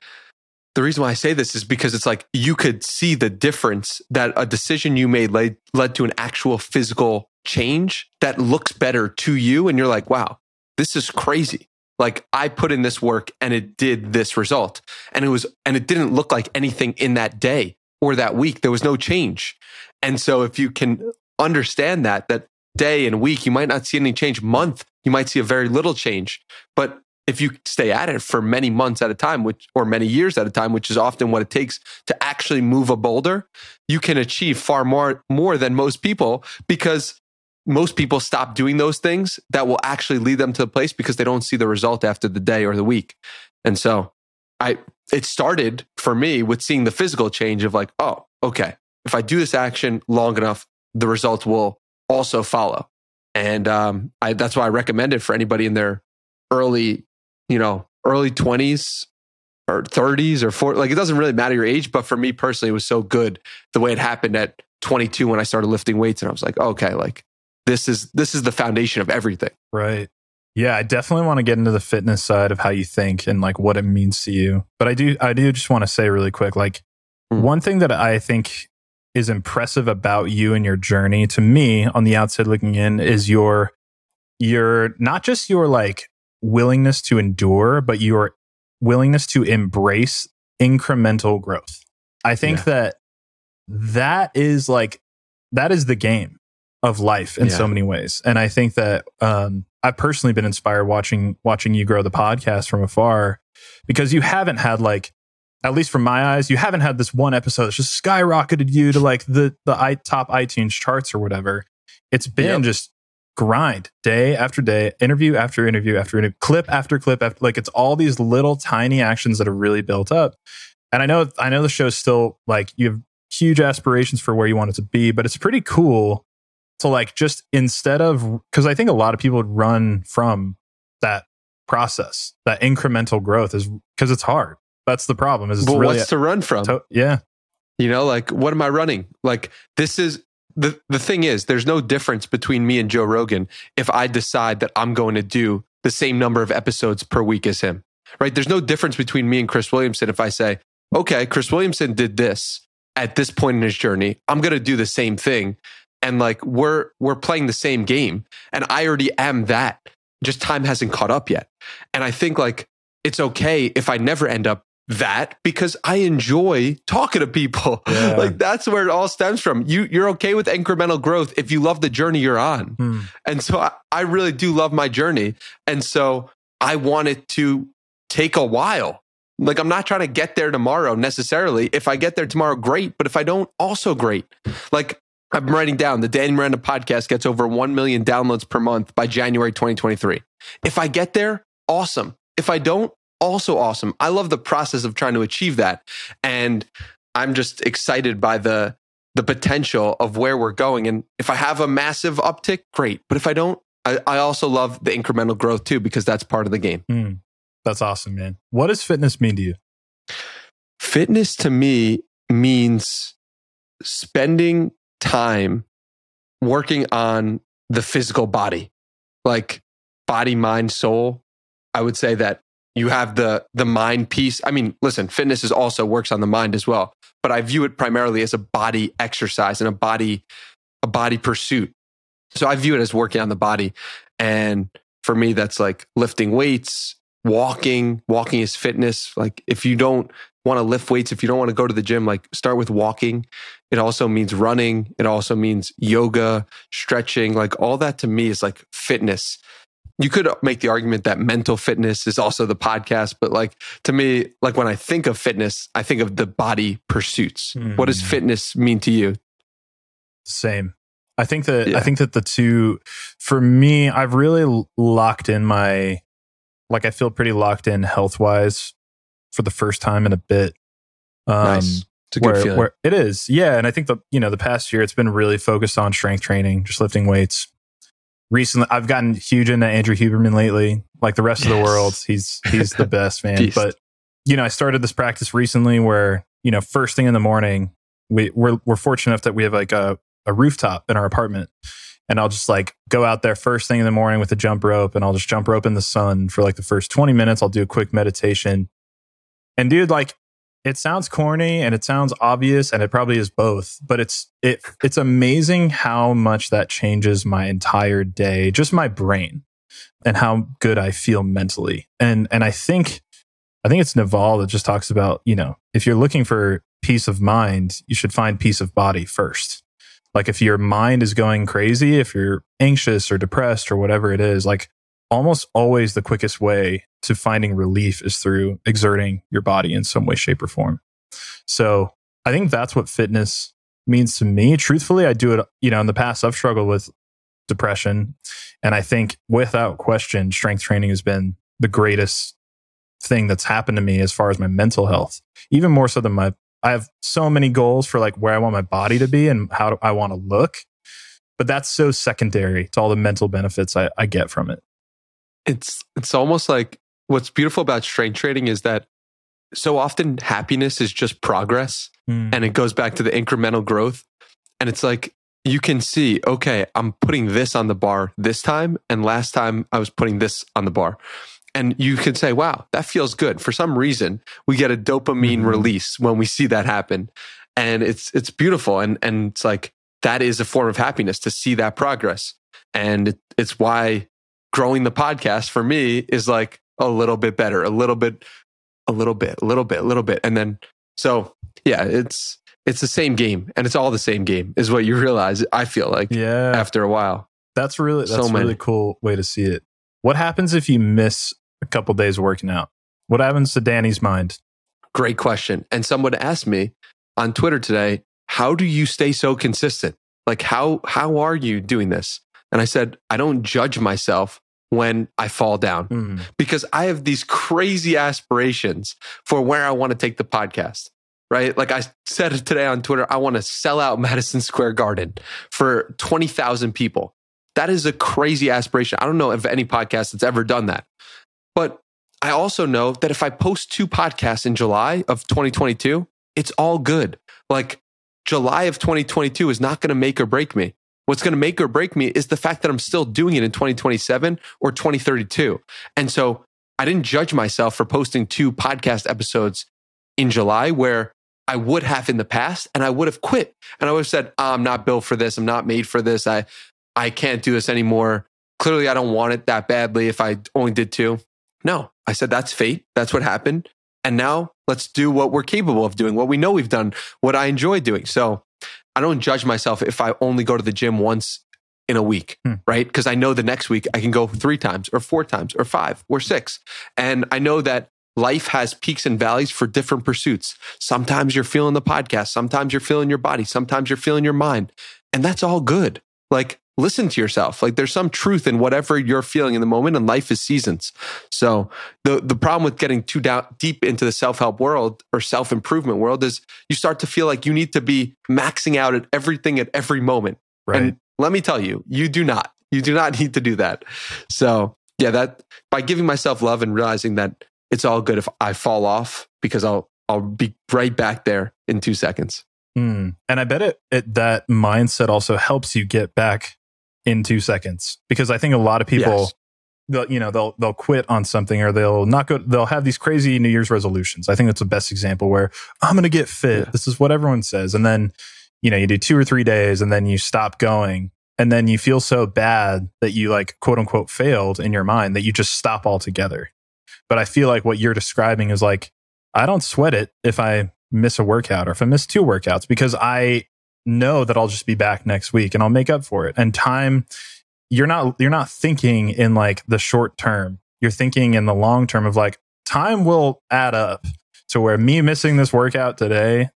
the reason why I say this is because it's like you could see the difference that a decision you made led, led to an actual physical change that looks better to you. And you're like, wow, this is crazy. Like I put in this work and it did this result. And it was, and it didn't look like anything in that day or that week. There was no change. And so if you can understand that, that day and week, you might not see any change. Month, you might see a very little change. But if you stay at it for many months at a time, which or many years at a time, which is often what it takes to actually move a boulder, you can achieve far more more than most people because most people stop doing those things that will actually lead them to the place because they don't see the result after the day or the week. And so I it started for me with seeing the physical change of like, oh, okay, if I do this action long enough, the results will also follow. And um, I, that's why I recommend it for anybody in their early you know, early 20s or 30s or 40. Like it doesn't really matter your age, but for me personally, it was so good the way it happened at 22 when I started lifting weights. And I was like, okay, like this is this is the foundation of everything. Right. Yeah, I definitely want to get into the fitness side of how you think and like what it means to you. But I do I do just want to say really quick, like mm. one thing that I think is impressive about you and your journey to me on the outside looking in is your your not just your like willingness to endure, but your willingness to embrace incremental growth. I think yeah. that that is like that is the game of life in yeah. so many ways. And I think that um, I've personally been inspired watching watching you grow the podcast from afar because you haven't had like at least from my eyes, you haven't had this one episode that's just skyrocketed you to like the the I, top iTunes charts or whatever. It's been yep. just grind day after day, interview after interview after interview, clip after clip after like it's all these little tiny actions that are really built up. And I know I know the show's still like you have huge aspirations for where you want it to be, but it's pretty cool to like just instead of because I think a lot of people would run from that process, that incremental growth is because it's hard. That's the problem. Is but really what's to run from? To, yeah, you know, like what am I running? Like this is the the thing is, there's no difference between me and Joe Rogan if I decide that I'm going to do the same number of episodes per week as him. Right? There's no difference between me and Chris Williamson if I say, okay, Chris Williamson did this at this point in his journey. I'm going to do the same thing. And like we're we're playing the same game. And I already am that. Just time hasn't caught up yet. And I think like it's okay if I never end up that because I enjoy talking to people. <laughs> Yeah. like that's where it all stems from. You you're okay with incremental growth if you love the journey you're on. Hmm. And so I, I really do love my journey. And so I want it to take a while. Like I'm not trying to get there tomorrow necessarily. If I get there tomorrow, great. But if I don't, also great. Like I'm writing down the Danny Miranda podcast gets over 1 million downloads per month by January 2023. If I get there, awesome. If I don't, also awesome. I love the process of trying to achieve that. And I'm just excited by the the potential of where we're going. And if I have a massive uptick, great. But if I don't, I, I also love the incremental growth too, because that's part of the game. Mm, that's awesome, man. What does fitness mean to you? Fitness to me means spending time working on the physical body, like body, mind, soul. I would say that you have the the mind piece. I mean, listen, fitness is also works on the mind as well, but I view it primarily as a body exercise and a body a body pursuit. So I view it as working on the body. And for me that's like lifting weights, walking, walking is fitness. Like if you don't want to lift weights, if you don't want to go to the gym, like start with walking. It also means running. It also means yoga, stretching. Like all that to me is like fitness you could make the argument that mental fitness is also the podcast, but like to me, like when I think of fitness, I think of the body pursuits. Mm. What does hmm. fitness mean to you? Same. I think that yeah. I think that the two for me, I've really locked in my like I feel pretty locked in health wise for the first time in a bit. Um, nice. It's a good where, feeling. Where it is, yeah. And I think the you know the past year it's been really focused on strength training, just lifting weights, recently I've gotten huge into Andrew Huberman lately. Like the rest yes. of the world, he's he's the best man. but you know, I started this practice recently where you know first thing in the morning we we're we're fortunate enough that we have like a a rooftop in our apartment, and I'll just like go out there first thing in the morning with a jump rope and I'll just jump rope in the sun for like the first 20 minutes. I'll do a quick meditation. And dude, like it sounds corny and it sounds obvious and it probably is both, but it's it it's amazing how much that changes my entire day, just my brain and how good I feel mentally. And and I think I think it's Naval that just talks about, you know, if you're looking for peace of mind, you should find peace of body first. Like if your mind is going crazy, if you're anxious or depressed or whatever it is, like almost always the quickest way to finding relief is through exerting your body in some way, shape, or form. So I think that's what fitness means to me. Truthfully, I do it, you know, in the past, I've struggled with depression. And I think without question, strength training has been the greatest thing that's happened to me as far as my mental health, even more so than my I have so many goals for like where I want my body to be and how I want to look. But that's so secondary to all the mental benefits I, I get from it. It's it's almost like what's beautiful about strength training is that so often happiness is just progress mm. and it goes back to the incremental growth. And it's like you can see, okay, I'm putting this on the bar this time, and last time I was putting this on the bar and you can say, wow, that feels good. For some reason, we get a dopamine mm-hmm. release when we see that happen. And it's it's beautiful. And and it's like that is a form of happiness to see that progress. And it, it's why growing the podcast for me is like a little bit better, a little bit, a little bit, a little bit, a little bit. And then so yeah, it's it's the same game and it's all the same game is what you realize i feel like yeah after a while that's really that's so a really cool way to see it what happens if you miss a couple days working out? What happens to Danny's mind? Great question. And someone asked me on Twitter today, how do you stay so consistent? Like how how are you doing this? And I said, I don't judge myself when I fall down mm. because I have these crazy aspirations for where I want to take the podcast. Right. Like I said today on Twitter, I want to sell out <laughs> Madison Square Garden for 20,000 people. That is a crazy aspiration. I don't know if any podcast that's ever done that. But I also know that if I post two podcasts in July of 2022, it's all good. Like July of 2022 is not going to make or break me. What's going to make or break me is the fact that I'm still doing it in 2027 or 2032. And so I didn't judge myself for posting two podcast episodes in July where I would have in the past and I would have quit and I would have said, oh, I'm not built for this. I'm not made for this. I, I can't do this anymore. Clearly, I don't want it that badly if I only did two. No, I said, that's fate. That's what happened. And now let's do what we're capable of doing, what we know we've done, what I enjoy doing. So I don't judge myself if I only go to the gym once in a week, hmm. right? Because I know the next week I can go three times or four times or five or six. And I know that life has peaks and valleys for different pursuits. Sometimes you're feeling the podcast, sometimes you're feeling your body, sometimes you're feeling your mind. And that's all good. Like listen to yourself. Like there's some truth in whatever you're feeling in the moment, and life is seasons. So the the problem with getting too down deep into the self help world or self improvement world is you start to feel like you need to be maxing out at everything at every moment. Right. And let me tell you, you do not. You do not <laughs> need to do that. So yeah, that by giving myself love and realizing that it's all good if I fall off because I'll I'll be right back there in two seconds. Mm. And I bet it, it that mindset also helps you get back in two seconds because I think a lot of people, yes. they'll, you know, they'll, they'll quit on something or they'll not go, they'll have these crazy New Year's resolutions. I think that's the best example where I'm going to get fit. Yeah. This is what everyone says. And then, you know, you do two or three days and then you stop going and then you feel so bad that you like quote unquote failed in your mind that you just stop altogether. But I feel like what you're describing is like, I don't sweat it if I miss a workout or if I miss two workouts because I know that I'll just be back next week and I'll make up for it. And time, you're not you're not thinking in like the short term. You're thinking in the long term of like time will add up to where me missing this workout today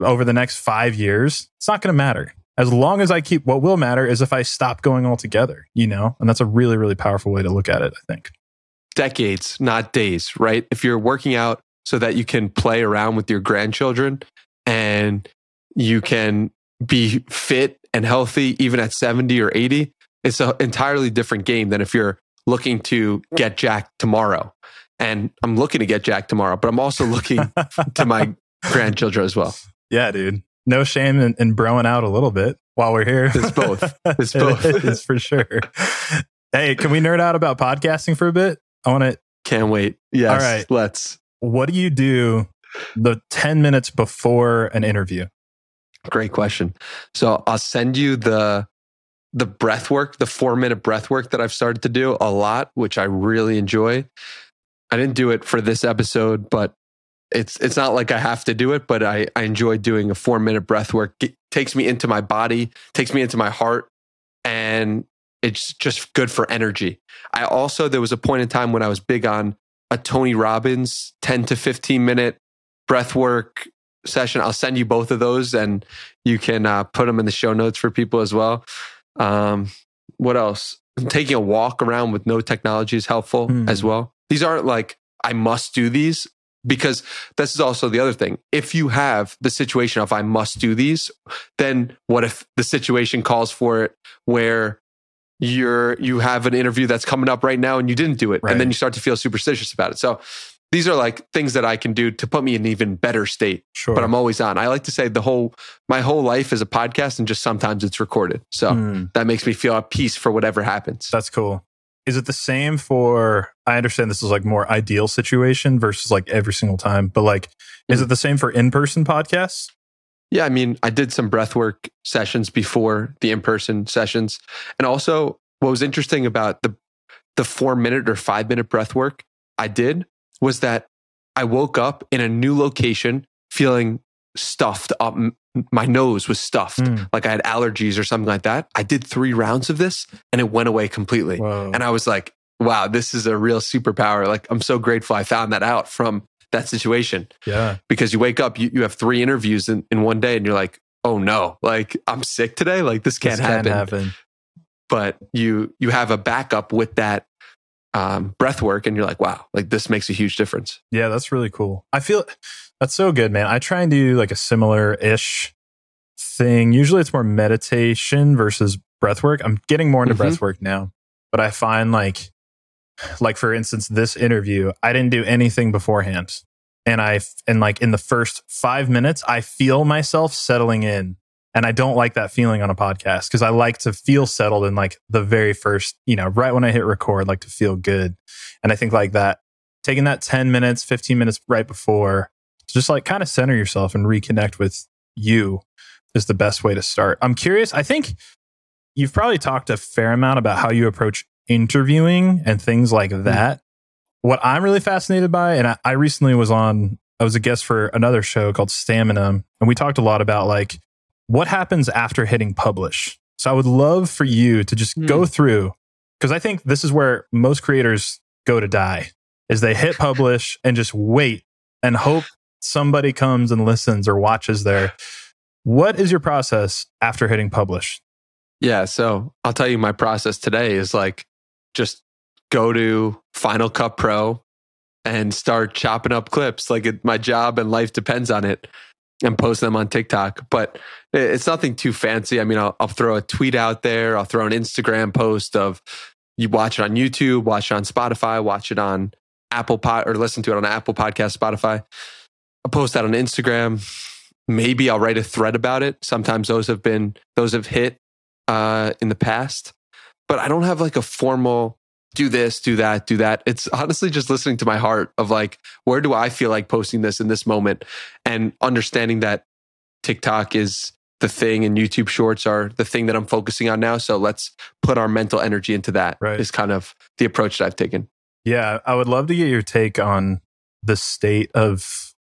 over the next five years, it's not going to matter. As long as I keep what will matter is if I stop going altogether, you know? And that's a really, really powerful way to look at it, I think. Decades, not days, right? If you're working out so that you can play around with your grandchildren and you can be fit and healthy even at 70 or 80, it's an entirely different game than if you're looking to get Jack tomorrow. And I'm looking to get Jack tomorrow, but I'm also looking <laughs> to my grandchildren as well. Yeah, dude. No shame in, in broing out a little bit. while we're here. It's both. <laughs> It's both. it's for sure. Hey, can we nerd out about podcasting for a bit? I want to. Can't wait. Yes. All right. Let's. What do you do the 10 minutes before an interview? Great question. So I'll send you the the breath work, the four minute breath work that I've started to do a lot, which I really enjoy. I didn't do it for this episode, but it's it's not like I have to do it, but I, I enjoy doing a four minute breath work. It takes me into my body, takes me into my heart, and it's just good for energy. I also there was a point in time when I was big on a Tony Robbins 10 to 15 minute breath work session. I'll send you both of those and you can uh, put them in the show notes for people as well. Um, what else? Taking a walk around with no technology is helpful Hmm. as well. These aren't like I must do these because this is also the other thing. If you have the situation of I must do these, then what if the situation calls for it where you're you have an interview that's coming up right now and you didn't do it and then you start to feel superstitious about it. So these are like things that I can do to put me in an even better state Sure. but I'm always on. I like to say the whole my whole life is a podcast, and just sometimes it's recorded. So Hmm, that makes me feel at peace for whatever happens. that's cool. Is it the same for? I understand this is like more ideal situation versus like every single time, but like, is Mm. it the same for in person podcasts? Yeah, I mean, I did some breathwork sessions before the in person sessions, and also what was interesting about the the four minute or five minute breath work I did was that I woke up in a new location feeling stuffed up. My nose was stuffed, Hmm. like I had allergies or something like that. I did three rounds of this, and it went away completely. Whoa. And I was like, wow, this is a real superpower. Like, I'm so grateful I found that out from that situation yeah. because you wake up, you, you have three interviews in, in one day, and you're like, oh no, like I'm sick today. Like, this can't This happen. happen. But you you have a backup with that um, breath work, and you're like, wow, like this makes a huge difference. Yeah, that's really cool. I feel that's so good, man. I try and do like a similar ish thing. Usually it's more meditation versus breath work. I'm getting more into Mhm. breath work now, but I find like, like for instance, this interview, I didn't do anything beforehand. And I, and like in the first five minutes, I feel myself settling in. And I don't like that feeling on a podcast because I like to feel settled in like the very first, you know, right when I hit record, like to feel good. And I think like that taking that 10 minutes, 15 minutes right before to just like kind of center yourself and reconnect with you is the best way to start. I'm curious. I think you've probably talked a fair amount about how you approach interviewing and things like mm-hmm. that. What I'm really fascinated by, and I, I recently was on, I was a guest for another show called Stamina, and we talked a lot about like what happens after hitting publish. So I would love for you to just go hmm. through, because I think this is where most creators go to die is they hit publish and just wait and hope somebody comes and listens or watches there. What is your process after hitting publish? Yeah. So I'll tell you, my process today is like just go to Final Cut Pro and start chopping up clips. Like it, my job and life depends on it and post them on TikTok. But it's nothing too fancy. I mean, I'll, I'll throw a tweet out there, I'll throw an Instagram post of you watch it on YouTube, watch it on Spotify, watch it on Apple Pod or listen to it on Apple Podcast, Spotify. I'll post that on Instagram. Maybe I'll write a thread about it. Sometimes those have been, those have hit uh, in the past, but I don't have like a formal do this, do that, do that. It's honestly just listening to my heart of like, where do I feel like posting this in this moment and understanding that TikTok is the thing and YouTube shorts are the thing that I'm focusing on now. So let's put our mental energy into that. Right. Is kind of the approach that I've taken. Yeah, I would love to get your take on the state of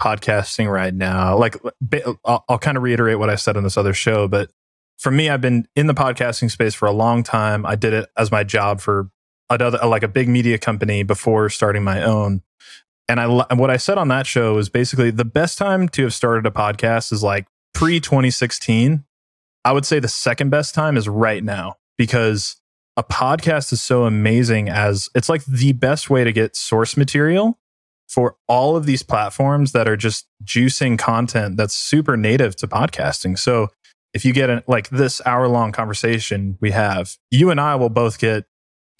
podcasting right now. Like, I'll, I'll kind of reiterate what I said on this other show, but for me, I've been in the podcasting space for a long time. I did it as my job for another, like a big media company before starting my own. And I, what I said on that show is basically the best time to have started a podcast is like pre 2016. I would say the second best time is right now because a podcast is so amazing as it's like the best way to get source material for all of these platforms that are just juicing content that's super native to podcasting. So if you get an, like this hour long conversation we have, you and I will both get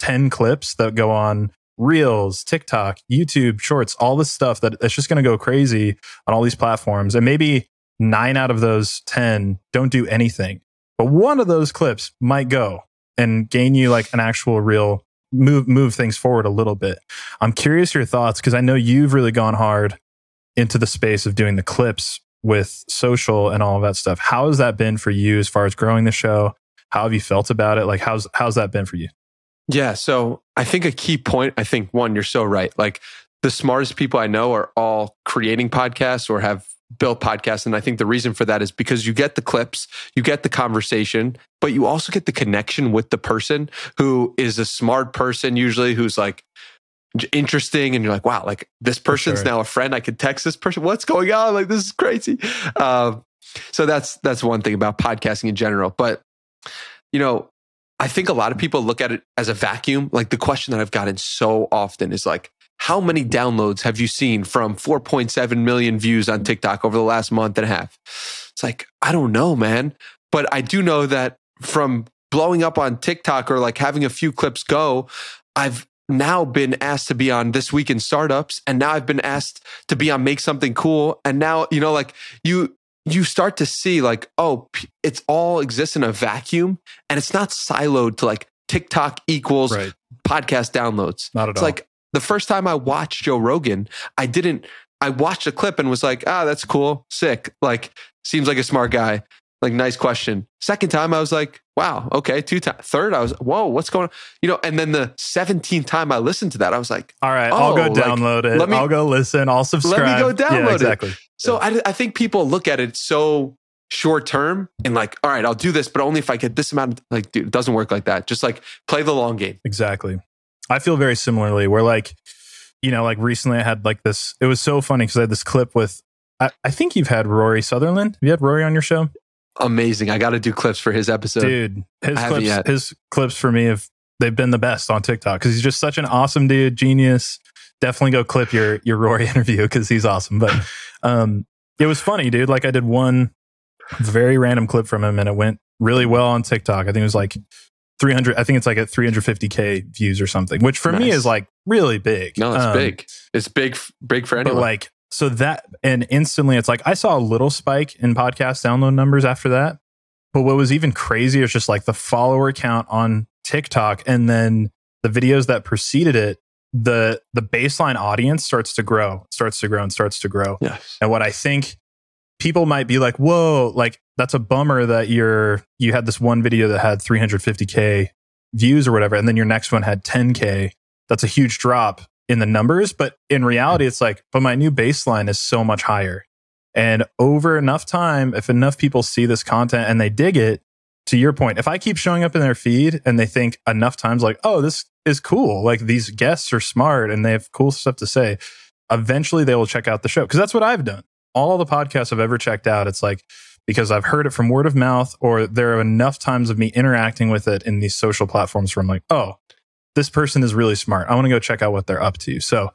10 clips that go on Reels, TikTok, YouTube, Shorts, all this stuff that it's just going to go crazy on all these platforms. And maybe nine out of those 10 don't do anything. but one of those clips might go and gain you like an actual real move move things forward a little bit. I'm curious your thoughts because I know you've really gone hard into the space of doing the clips with social and all of that stuff. How has that been for you as far as growing the show? How have you felt about it? Like how's how's that been for you? Yeah, so I think a key point, I think one, you're so right. Like the smartest people I know are all creating podcasts or have built podcasts. And I think the reason for that is because you get the clips, you get the conversation, but you also get the connection with the person who is a smart person, usually who's like interesting. And you're like, wow, like this person's sure. now a friend. I could text this person. What's going on? Like, this is crazy. Um, so that's, that's one thing about podcasting in general. But, you know, I think a lot of people look at it as a vacuum. Like the question that I've gotten so often is like, how many downloads have you seen from 4.7 million views on TikTok over the last month and a half? It's like, I don't know, man. But I do know that from blowing up on TikTok or like having a few clips go, I've now been asked to be on This Week in Startups. And now I've been asked to be on Make Something Cool. And now, you know, like you, you start to see like, oh, it's all exists in a vacuum and it's not siloed to like TikTok equals right. podcast downloads. Not at it's all. like the first time I watched Joe Rogan, I didn't, I watched a clip and was like, ah, that's cool, sick. Like, seems like a smart guy. Like, nice question. Second time, I was like, wow, okay. Two times. Third, I was, whoa, what's going on? You know, and then the 17th time I listened to that, I was like, all right, oh, I'll go download like, it. Let me, I'll go listen. I'll subscribe. Let me go download yeah, exactly. it. So yeah. I, I think people look at it so short term and like, all right, I'll do this, but only if I get this amount. Of, like, dude, it doesn't work like that. Just like play the long game. Exactly. I feel very similarly. Where like, you know, like recently I had like this. It was so funny because I had this clip with. I, I, think you've had Rory Sutherland. Have you had Rory on your show? Amazing. I got to do clips for his episode, dude. His clips, his clips for me have they've been the best on TikTok because he's just such an awesome dude, genius. Definitely go clip your your Rory <laughs> interview because he's awesome. But um, it was funny, dude. Like I did one very random clip from him, and it went really well on TikTok. I think it was like 300 i think it's like at 350k views or something which for nice. me is like really big no it's um, big it's big big for anyone but like so that and instantly it's like i saw a little spike in podcast download numbers after that but what was even crazier is just like the follower count on tiktok and then the videos that preceded it the the baseline audience starts to grow starts to grow and starts to grow yes. and what i think people might be like, whoa, like that's a bummer that you're you had this one video that had 350k views or whatever, and then your next one had 10k. That's a huge drop in the numbers, but in reality, it's like, but my new baseline is so much higher. And over enough time, if enough people see this content and they dig it, to your point, if I keep showing up in their feed and they think enough times like, oh, this is cool, like these guests are smart and they have cool stuff to say, eventually they will check out the show. Because that's what I've done all the podcasts I've ever checked out, it's like because I've heard it from word of mouth, or there are enough times of me interacting with it in these social platforms where I'm like, oh, this person is really smart. I want to go check out what they're up to. So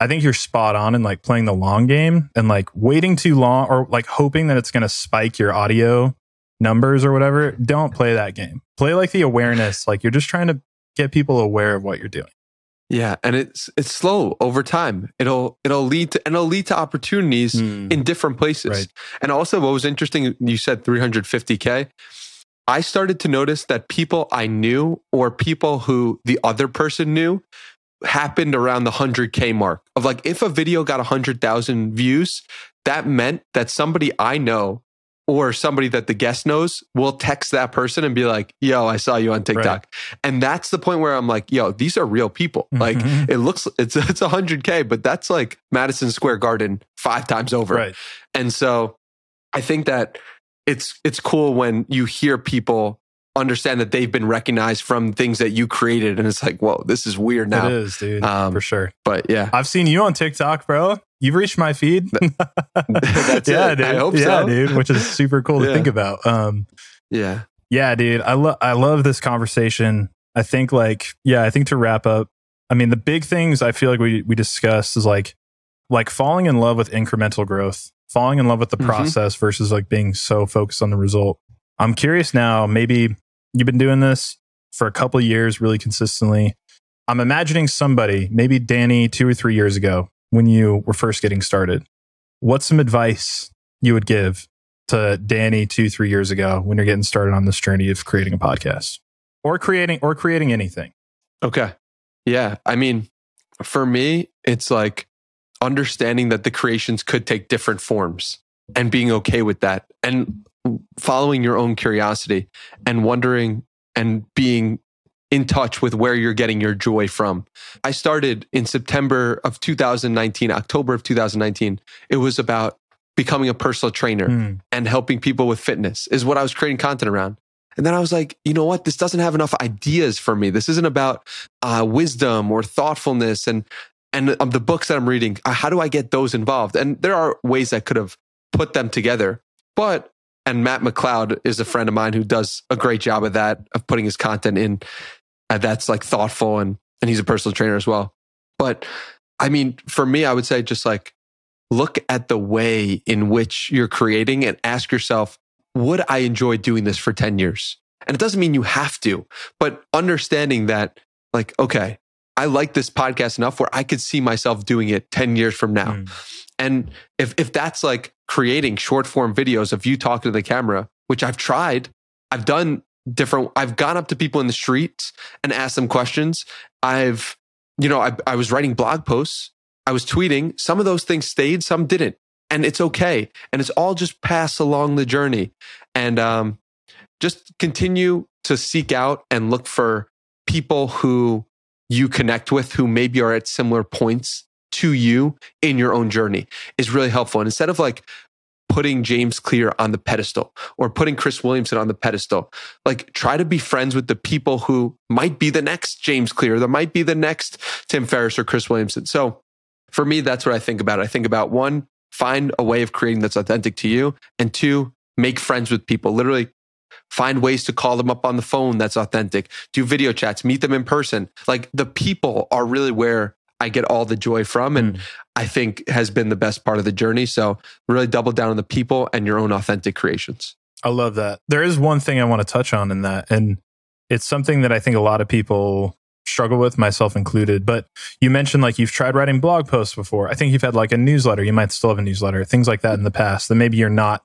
I think you're spot on in like playing the long game and like waiting too long or like hoping that it's going to spike your audio numbers or whatever. Don't play that game. Play like the awareness, like you're just trying to get people aware of what you're doing. Yeah, and it's it's slow over time. It'll it'll lead to and it'll lead to opportunities mm. in different places. Right. And also, what was interesting, you said 350k. I started to notice that people I knew or people who the other person knew happened around the 100k mark of like if a video got 100,000 views, that meant that somebody I know or somebody that the guest knows will text that person and be like, yo, I saw you on TikTok. Right. And that's the point where I'm like, yo, these are real people. Mm-hmm. Like it looks, it's, it's 100K, but that's like Madison Square Garden five times over. Right. And so I think that it's, it's cool when you hear people understand that they've been recognized from things that you created. And it's like, whoa, this is weird now. It is, dude. Um, for sure. But yeah. I've seen you on TikTok, bro. You've reached my feed. <laughs> That's yeah, it. dude. I hope yeah, so. dude. Which is super cool to <laughs> think about. Um, yeah. Yeah, dude. I love I love this conversation. I think like, yeah, I think to wrap up, I mean, the big things I feel like we we discussed is like like falling in love with incremental growth, falling in love with the mm-hmm. process versus like being so focused on the result. I'm curious now, maybe you've been doing this for a couple years really consistently. I'm imagining somebody, maybe Danny 2 or 3 years ago when you were first getting started. What's some advice you would give to Danny two, three years ago when you're getting started on this journey of creating a podcast or creating or creating anything? Okay. Yeah. I mean, for me, it's like understanding that the creations could take different forms and being okay with that and following your own curiosity and wondering and being in touch with where you're getting your joy from. I started in September of 2019, October of 2019. It was about becoming a personal trainer mm. and helping people with fitness is what I was creating content around. And then I was like, you know what? This doesn't have enough ideas for me. This isn't about uh, wisdom or thoughtfulness and and um, the books that I'm reading. How do I get those involved? And there are ways I could have put them together, but and Matt McLeod is a friend of mine who does a great job of that of putting his content in. Uh, that's like thoughtful and and he's a personal trainer as well. But I mean, for me, I would say just like look at the way in which you're creating and ask yourself, would I enjoy doing this for 10 years? And it doesn't mean you have to, but understanding that, like, okay, I like this podcast enough where I could see myself doing it 10 years from now. Mm. And if, if that's like creating short form videos of you talking to the camera, which I've tried, I've done different, I've gone up to people in the streets and asked them questions. I've, you know, I, I was writing blog posts, I was tweeting. Some of those things stayed, some didn't and it's okay. And it's all just pass along the journey. And um, just continue to seek out and look for people who you connect with who maybe are at similar points to you in your own journey is really helpful. And instead of like putting James Clear on the pedestal or putting Chris Williamson on the pedestal, like try to be friends with the people who might be the next James Clear, that might be the next Tim Ferriss or Chris Williamson. So for me, that's what I think about. I think about one, find a way of creating that's authentic to you. And two, make friends with people. Literally find ways to call them up on the phone that's authentic. Do video chats, meet them in person. Like the people are really where I get all the joy from. And mm. I think has been the best part of the journey. So really double down on the people and your own authentic creations. I love that. There is one thing I want to touch on in that. And it's something that I think a lot of people struggle with, myself included. But you mentioned like you've tried writing blog posts before. I think you've had like a newsletter. You might still have a newsletter, things like that in the past that maybe you're not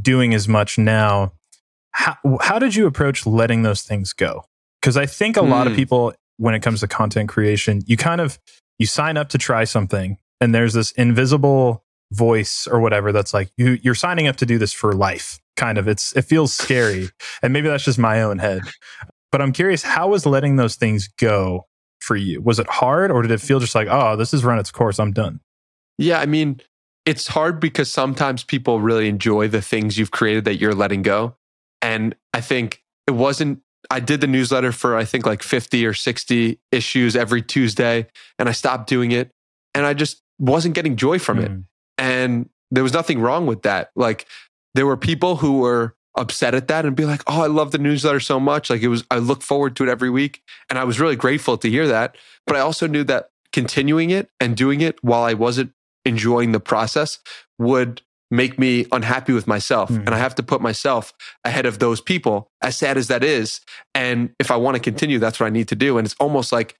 doing as much now. How, how did you approach letting those things go? Because I think a mm. lot of hmm. people, when it comes to content creation, you kind of you sign up to try something, and there's this invisible voice or whatever that's like you you're signing up to do this for life kind of it's it feels scary <laughs> and maybe that's just my own head but I'm curious, how was letting those things go for you? Was it hard or did it feel just like, oh, this has run its course, I'm done? Yeah, I mean, it's hard because sometimes people really enjoy the things you've created that you're letting go. And I think it wasn't, I did the newsletter for, I think, like 50 or 60 issues every Tuesday, and I stopped doing it. And I just wasn't getting joy from mm. it. And there was nothing wrong with that. Like, there were people who were upset at that and be like, oh, I love the newsletter so much. Like it was, I look forward to it every week. And I was really grateful to hear that. But I also knew that continuing it and doing it while I wasn't enjoying the process would make me unhappy with myself. Mm. And I have to put myself ahead of those people, as sad as that is. And if I want to continue, that's what I need to do. And it's almost like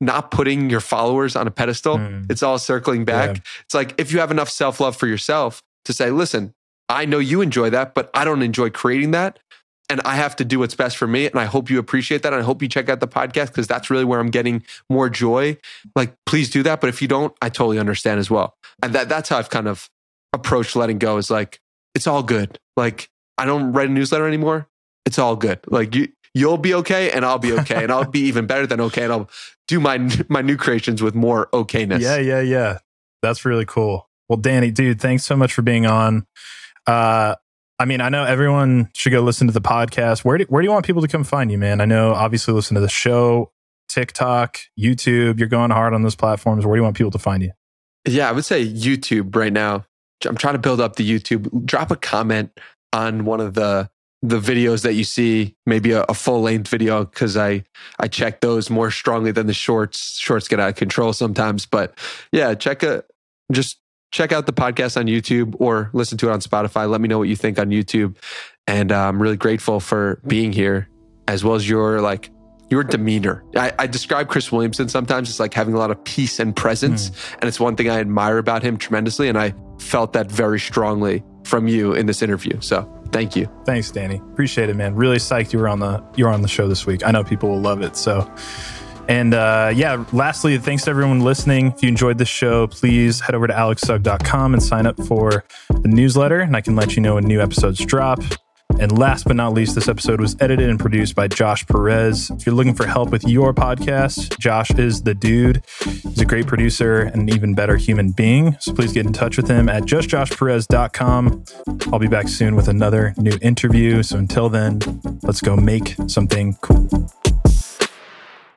not putting your followers on a pedestal. Mm. It's all circling back. Yeah. It's like if you have enough self love for yourself to say, listen, I know you enjoy that, but I don't enjoy creating that. And I have to do what's best for me. And I hope you appreciate that. And I hope you check out the podcast because that's really where I'm getting more joy. Like, please do that. But if you don't, I totally understand as well. And that, that's how I've kind of approached letting go is like, it's all good. Like, I don't write a newsletter anymore. It's all good. Like, you, you'll be okay and I'll be okay. and I'll be even better than okay. And I'll do my, my new creations with more okayness. Yeah. Yeah. Yeah. That's really cool. Well, Danny, dude, thanks so much for being on. Uh, I mean, I know everyone should go listen to the podcast. Where do, where do you want people to come find you, man? I know obviously listen to the show, TikTok, YouTube. You're going hard on those platforms. Where do you want people to find you? Yeah, I would say YouTube right now. I'm trying to build up the YouTube. Drop a comment on one of the the videos that you see, maybe a, a full length video, because I I check those more strongly than the shorts. Shorts get out of control sometimes, but yeah, check a just check out the podcast on YouTube or listen to it on Spotify. Let me know what you think on YouTube. And uh, I'm really grateful for being here, as well as your like your demeanor. I, I describe Chris Williamson sometimes as like having a lot of peace and presence, mm. and it's one thing I admire about him tremendously. And I felt that very strongly from you in this interview. So thank you. Thanks, Danny. Appreciate it, man. Really psyched you were on the you were on the show this week. I know people will love it. So and uh, yeah, lastly, thanks to everyone listening. If you enjoyed this show, please head over to alexsugg.com and sign up for the newsletter, and I can let you know when new episodes drop. And last but not least, this episode was edited and produced by Josh Perez. If you're looking for help with your podcast, Josh is the dude. He's a great producer and an even better human being. So please get in touch with him at justjoshperez.com. I'll be back soon with another new interview. So until then, let's go make something cool.